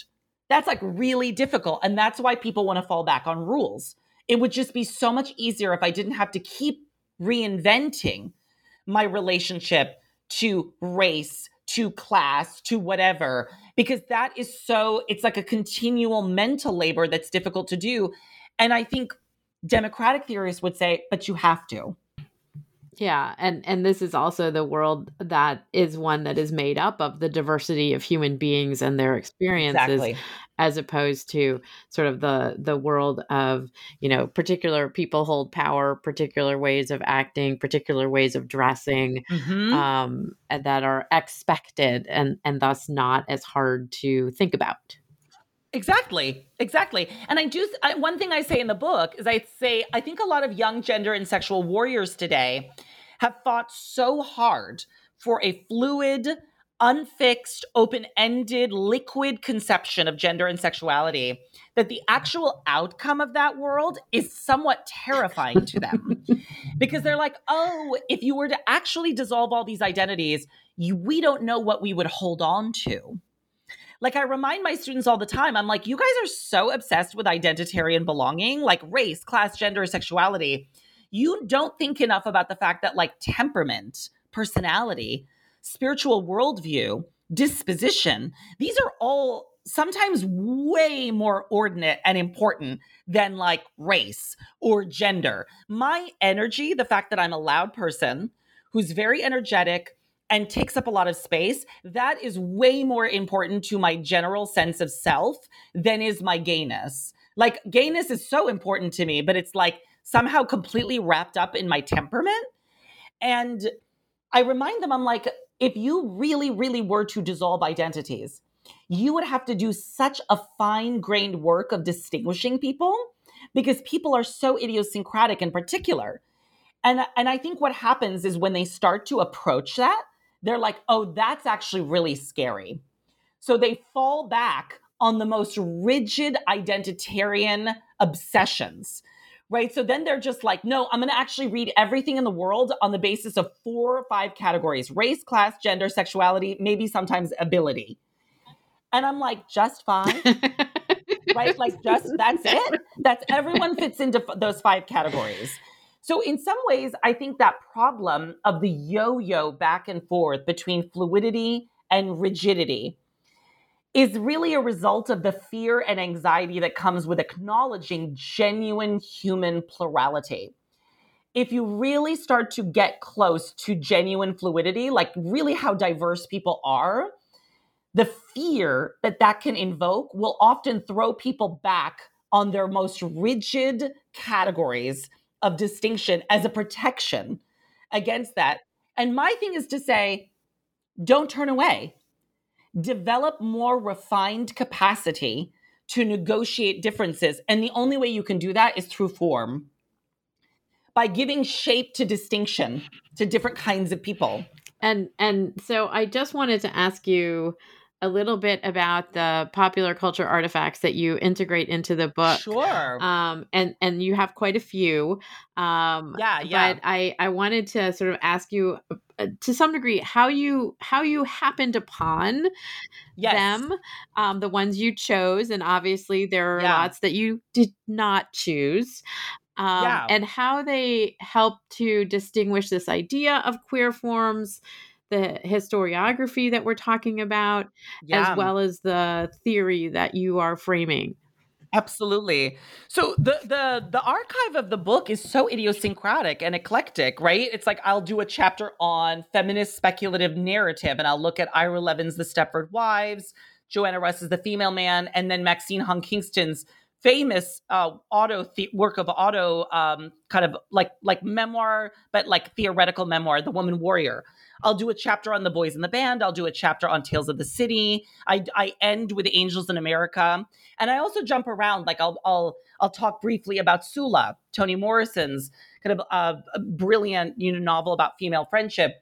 That's like really difficult. And that's why people want to fall back on rules. It would just be so much easier if I didn't have to keep reinventing my relationship to race, to class, to whatever, because that is so, it's like a continual mental labor that's difficult to do. And I think democratic theorists would say, but you have to. Yeah, and and this is also the world that is one that is made up of the diversity of human beings and their experiences exactly. as opposed to sort of the the world of, you know, particular people hold power, particular ways of acting, particular ways of dressing mm-hmm. um that are expected and and thus not as hard to think about. Exactly. Exactly. And I do, I, one thing I say in the book is I say, I think a lot of young gender and sexual warriors today have fought so hard for a fluid, unfixed, open ended, liquid conception of gender and sexuality that the actual outcome of that world is somewhat terrifying to them. [LAUGHS] because they're like, oh, if you were to actually dissolve all these identities, you, we don't know what we would hold on to. Like I remind my students all the time, I'm like, you guys are so obsessed with identitarian belonging, like race, class, gender, sexuality. You don't think enough about the fact that like temperament, personality, spiritual worldview, disposition, these are all sometimes way more ordinate and important than like race or gender. My energy, the fact that I'm a loud person who's very energetic, and takes up a lot of space, that is way more important to my general sense of self than is my gayness. Like, gayness is so important to me, but it's like somehow completely wrapped up in my temperament. And I remind them, I'm like, if you really, really were to dissolve identities, you would have to do such a fine grained work of distinguishing people because people are so idiosyncratic in particular. And, and I think what happens is when they start to approach that, they're like, oh, that's actually really scary. So they fall back on the most rigid identitarian obsessions, right? So then they're just like, no, I'm going to actually read everything in the world on the basis of four or five categories race, class, gender, sexuality, maybe sometimes ability. And I'm like, just five? [LAUGHS] right? Like, just that's it? That's everyone fits into f- those five categories. So, in some ways, I think that problem of the yo yo back and forth between fluidity and rigidity is really a result of the fear and anxiety that comes with acknowledging genuine human plurality. If you really start to get close to genuine fluidity, like really how diverse people are, the fear that that can invoke will often throw people back on their most rigid categories of distinction as a protection against that. And my thing is to say, don't turn away. Develop more refined capacity to negotiate differences. And the only way you can do that is through form by giving shape to distinction to different kinds of people. And and so I just wanted to ask you a little bit about the popular culture artifacts that you integrate into the book. Sure. Um, and and you have quite a few. Um, yeah, yeah. But I I wanted to sort of ask you uh, to some degree how you how you happened upon yes. them, um, the ones you chose, and obviously there are yeah. lots that you did not choose. Um, yeah. and how they help to distinguish this idea of queer forms the historiography that we're talking about, yeah. as well as the theory that you are framing. Absolutely. So the the the archive of the book is so idiosyncratic and eclectic, right? It's like I'll do a chapter on feminist speculative narrative, and I'll look at Ira Levin's The Stepford Wives, Joanna Russ's The Female Man, and then Maxine Hong Kingston's famous uh, auto the- work of auto um, kind of like like memoir, but like theoretical memoir, The Woman Warrior. I'll do a chapter on the boys in the band. I'll do a chapter on Tales of the City. I, I end with Angels in America, and I also jump around. Like I'll I'll I'll talk briefly about Sula, Toni Morrison's kind of uh, brilliant you know novel about female friendship.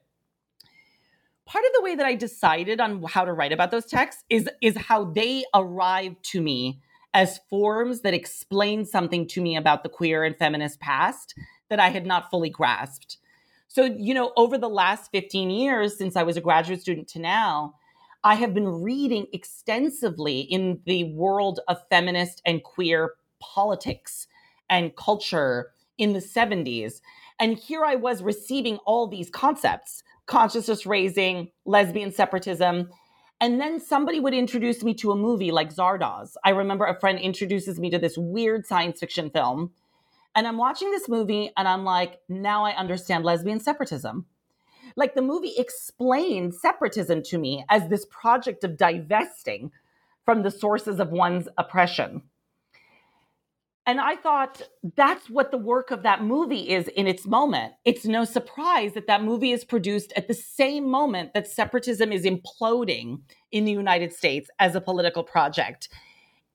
Part of the way that I decided on how to write about those texts is is how they arrive to me as forms that explain something to me about the queer and feminist past that I had not fully grasped. So, you know, over the last 15 years since I was a graduate student to now, I have been reading extensively in the world of feminist and queer politics and culture in the 70s. And here I was receiving all these concepts consciousness raising, lesbian separatism. And then somebody would introduce me to a movie like Zardoz. I remember a friend introduces me to this weird science fiction film and I'm watching this movie and I'm like, now I understand lesbian separatism. Like the movie explained separatism to me as this project of divesting from the sources of one's oppression. And I thought that's what the work of that movie is in its moment. It's no surprise that that movie is produced at the same moment that separatism is imploding in the United States as a political project.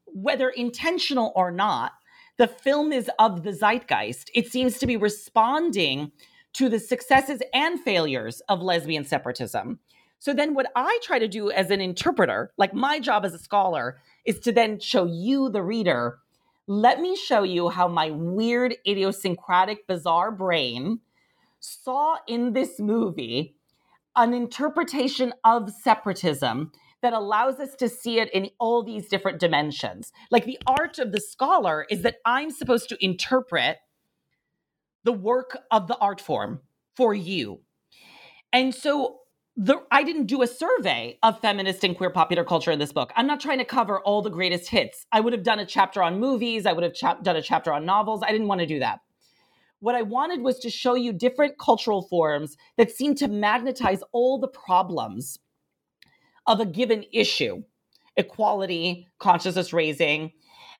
Whether intentional or not, the film is of the zeitgeist. It seems to be responding to the successes and failures of lesbian separatism. So then, what I try to do as an interpreter, like my job as a scholar, is to then show you, the reader, let me show you how my weird, idiosyncratic, bizarre brain saw in this movie an interpretation of separatism that allows us to see it in all these different dimensions. Like the art of the scholar is that I'm supposed to interpret the work of the art form for you. And so the, I didn't do a survey of feminist and queer popular culture in this book. I'm not trying to cover all the greatest hits. I would have done a chapter on movies, I would have cha- done a chapter on novels. I didn't want to do that. What I wanted was to show you different cultural forms that seem to magnetize all the problems of a given issue equality, consciousness raising,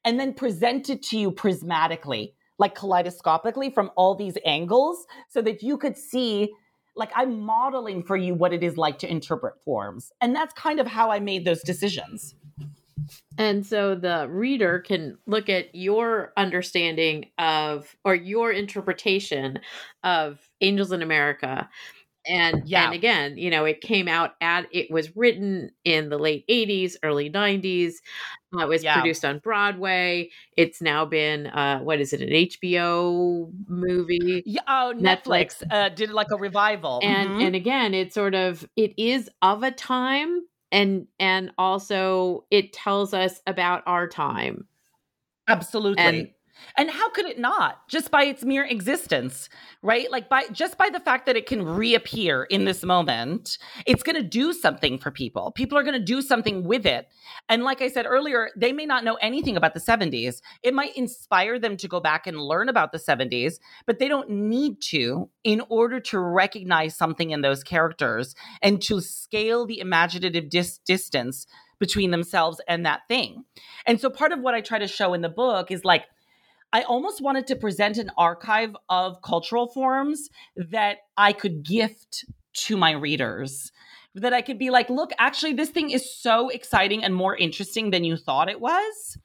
and then present it to you prismatically, like kaleidoscopically from all these angles, so that you could see, like, I'm modeling for you what it is like to interpret forms. And that's kind of how I made those decisions. And so the reader can look at your understanding of, or your interpretation of Angels in America and yeah. and again you know it came out at it was written in the late 80s early 90s uh, it was yeah. produced on broadway. It's now been uh what is it an hbo movie? Yeah, oh netflix, netflix uh, did like a revival. And mm-hmm. and again it sort of it is of a time and and also it tells us about our time. Absolutely. And and how could it not? Just by its mere existence, right? Like by just by the fact that it can reappear in this moment, it's going to do something for people. People are going to do something with it. And like I said earlier, they may not know anything about the 70s. It might inspire them to go back and learn about the 70s, but they don't need to in order to recognize something in those characters and to scale the imaginative dis- distance between themselves and that thing. And so part of what I try to show in the book is like I almost wanted to present an archive of cultural forms that I could gift to my readers. That I could be like, look, actually, this thing is so exciting and more interesting than you thought it was.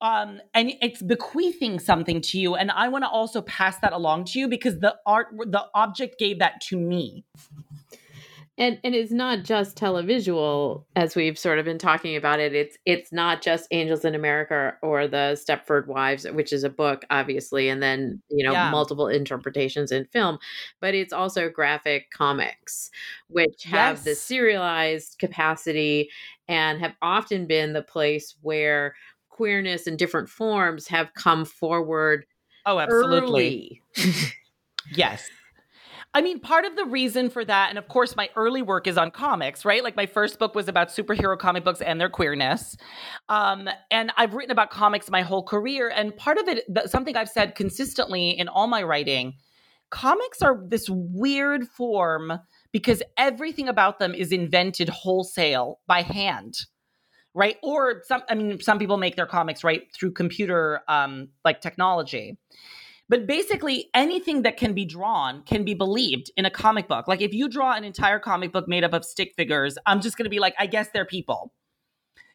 Um, and it's bequeathing something to you. And I want to also pass that along to you because the art, the object gave that to me and and it's not just televisual as we've sort of been talking about it it's it's not just angels in america or the stepford wives which is a book obviously and then you know yeah. multiple interpretations in film but it's also graphic comics which have yes. the serialized capacity and have often been the place where queerness in different forms have come forward oh absolutely [LAUGHS] yes I mean, part of the reason for that, and of course, my early work is on comics, right? Like my first book was about superhero comic books and their queerness. Um, and I've written about comics my whole career. And part of it, something I've said consistently in all my writing, comics are this weird form because everything about them is invented wholesale by hand right or some i mean some people make their comics right through computer um like technology but basically, anything that can be drawn can be believed in a comic book. Like if you draw an entire comic book made up of stick figures, I'm just going to be like, I guess they're people.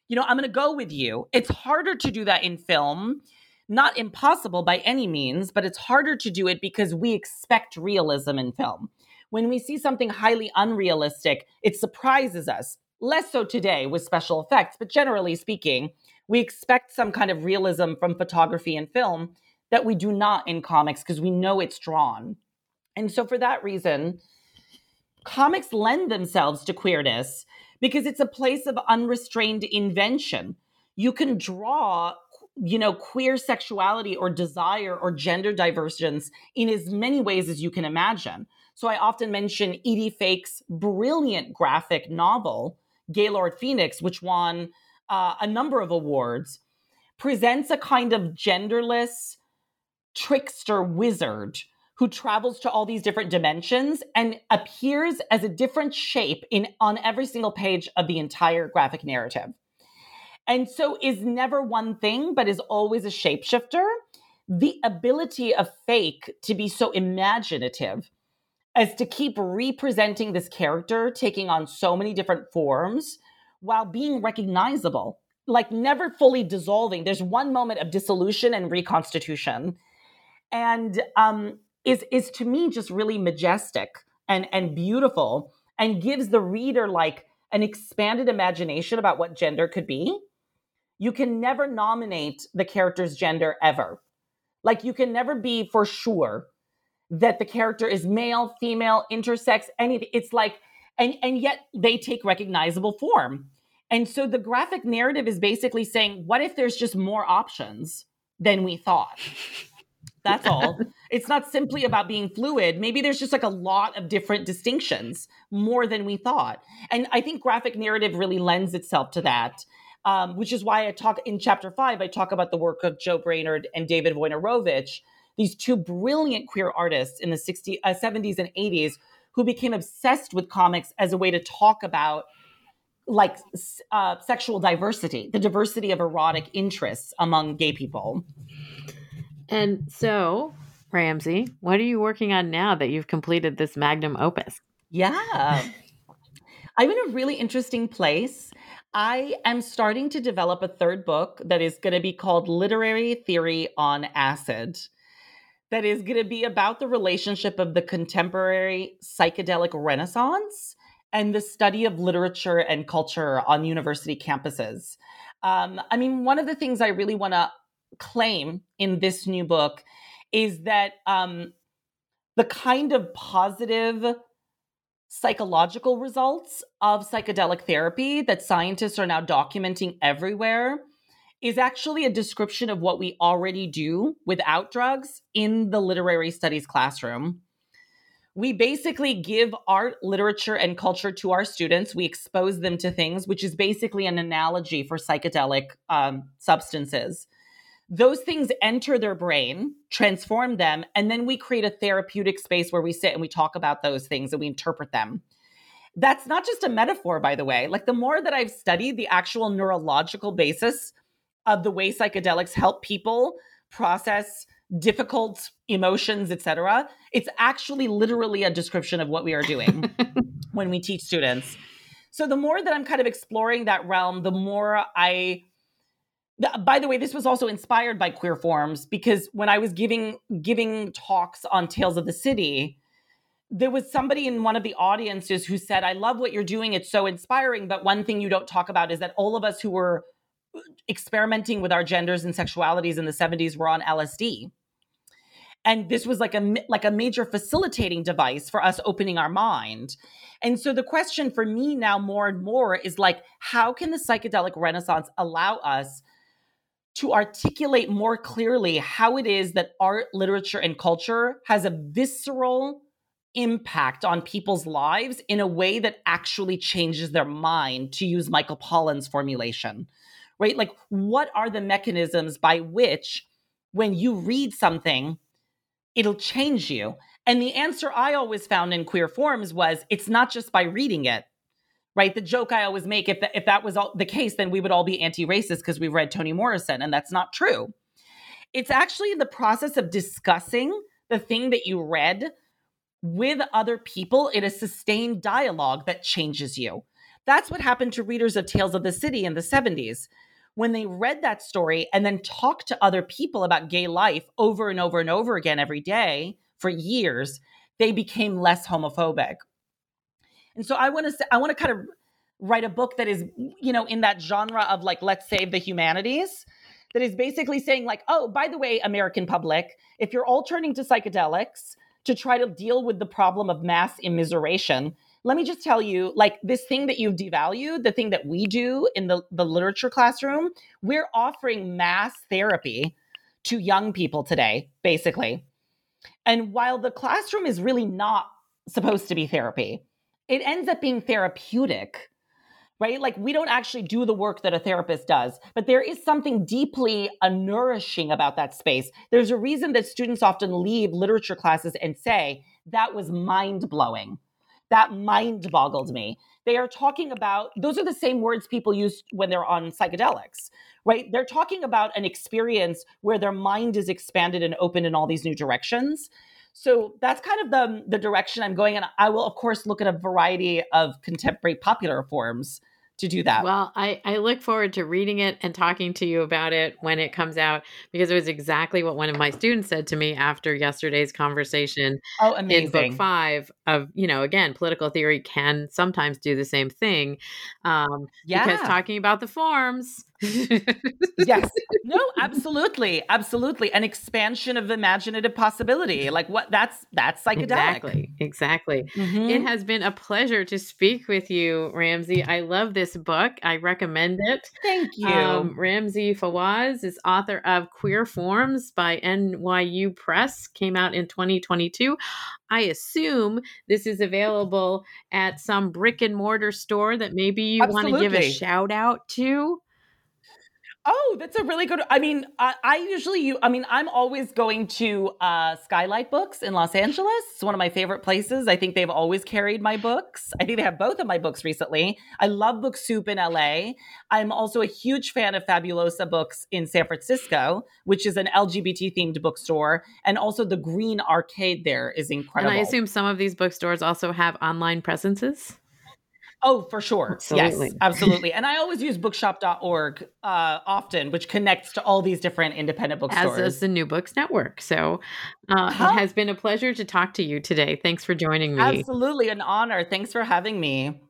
You know, I'm going to go with you. It's harder to do that in film. Not impossible by any means, but it's harder to do it because we expect realism in film. When we see something highly unrealistic, it surprises us. Less so today with special effects, but generally speaking, we expect some kind of realism from photography and film that we do not in comics because we know it's drawn. And so, for that reason, comics lend themselves to queerness because it's a place of unrestrained invention. You can draw, you know, queer sexuality or desire or gender divergence in as many ways as you can imagine. So I often mention Edie Fake's brilliant graphic novel, Gaylord Phoenix, which won uh, a number of awards, presents a kind of genderless, trickster wizard who travels to all these different dimensions and appears as a different shape in on every single page of the entire graphic narrative. And so is never one thing but is always a shapeshifter. The ability of fake to be so imaginative as to keep representing this character taking on so many different forms while being recognizable like never fully dissolving there's one moment of dissolution and reconstitution and um, is is to me just really majestic and and beautiful and gives the reader like an expanded imagination about what gender could be. You can never nominate the character's gender ever. Like you can never be for sure that the character is male female intersex anything. It's like and and yet they take recognizable form. And so the graphic narrative is basically saying what if there's just more options than we thought [LAUGHS] that's all. [LAUGHS] it's not simply about being fluid. Maybe there's just like a lot of different distinctions, more than we thought. And I think graphic narrative really lends itself to that. Um, which is why I talk in chapter five, I talk about the work of Joe Brainard and David Wojnarowicz, these two brilliant queer artists in the 60s, uh, 70s and 80s who became obsessed with comics as a way to talk about like uh, sexual diversity, the diversity of erotic interests among gay people. And so, Ramzi, what are you working on now that you've completed this magnum opus? Yeah. [LAUGHS] I'm in a really interesting place. I am starting to develop a third book that is going to be called Literary Theory on Acid. That is going to be about the relationship of the contemporary psychedelic renaissance and the study of literature and culture on university campuses. Um, I mean, one of the things I really want to claim in this new book is that um, the kind of positive psychological results of psychedelic therapy that scientists are now documenting everywhere is actually a description of what we already do without drugs in the literary studies classroom. We basically give art, literature, and culture to our students. We expose them to things, which is basically an analogy for psychedelic um, substances those things enter their brain, transform them, and then we create a therapeutic space where we sit and we talk about those things and we interpret them. That's not just a metaphor, by the way. Like the more that I've studied the actual neurological basis of the way psychedelics help people process difficult emotions, etc. It's actually literally a description of what we are doing [LAUGHS] when we teach students. So the more that I'm kind of exploring that realm, the more I by the way, this was also inspired by queer forms because when I was giving giving talks on Tales of the City, there was somebody in one of the audiences who said, I love what you're doing. It's so inspiring. But one thing you don't talk about is that all of us who were uh, experimenting with our genders and sexualities in the 70s were on LSD. And this was like a like a major facilitating device for us opening our mind. And so the question for me now more and more is like, how can the psychedelic renaissance allow us to articulate more clearly how it is that art, literature, and culture has a visceral impact on people's lives in a way that actually changes their mind, to use Michael Pollan's formulation, right? Like, what are the mechanisms by which, when you read something, it'll change you? And the answer I always found in queer forms was it's not just by reading it, right? The joke I always make if, if that was all, the case, then we would all be anti racist because we've read Toni Morrison, and that's not true. It's actually the process of discussing the thing that you read with other people in a sustained dialogue that changes you. That's what happened to readers of Tales of the City in the 70s. When they read that story and then talked to other people about gay life over and over and over again every day for years, they became less homophobic. And so I want to I want to kind of write a book that is, you know, in that genre of like let's save the humanities that is basically saying like, "Oh, by the way, American public, if you're all turning to psychedelics, to try to deal with the problem of mass immiseration let me just tell you like this thing that you've devalued the thing that we do in the, the literature classroom we're offering mass therapy to young people today basically. And while the classroom is really not supposed to be therapy it ends up being therapeutic right? Like we don't actually do the work that a therapist does, but there is something deeply nourishing about that space. There's a reason that students often leave literature classes and say, that was mind blowing. That mind boggled me. They are talking about, those are the same words people use when they're on psychedelics, right? They're talking about an experience where their mind is expanded and opened in all these new directions. So that's kind of the the direction I'm going, and I will of course look at a variety of contemporary popular forms to do that. Well, I, I look forward to reading it and talking to you about it when it comes out because it was exactly what one of my students said to me after yesterday's conversation oh, amazing. in book five of, you know, again, political theory can sometimes do the same thing. Um, yeah. Because talking about the forms [LAUGHS] yes. No, absolutely. Absolutely. An expansion of imaginative possibility. Like what that's that's psychedelic. Exactly. Exactly. Mm-hmm. It has been a pleasure to speak with you, Ramzi. I love this book. I recommend it. Thank you. Um, Ramzi Fawaz is author of Queer Forms by NYU Press, came out in 2022. I assume this is available at some brick and mortar store that maybe you want to give a shout out to. Oh, that's a really good. I mean, I, I usually you. I mean, I'm always going to uh, Skylight Books in Los Angeles. It's one of my favorite places. I think they've always carried my books. I think they have both of my books recently. I love Book Soup in LA. I'm also a huge fan of Fabulosa Books in San Francisco, which is an LGBT themed bookstore, and also the Green Arcade there is incredible. And I assume some of these bookstores also have online presences. Oh, for sure. Absolutely. Yes, absolutely. And I always use bookshop.org uh, often, which connects to all these different independent bookstores. As does the New Books Network. So uh, huh? it has been a pleasure to talk to you today. Thanks for joining me. Absolutely. An honor. Thanks for having me.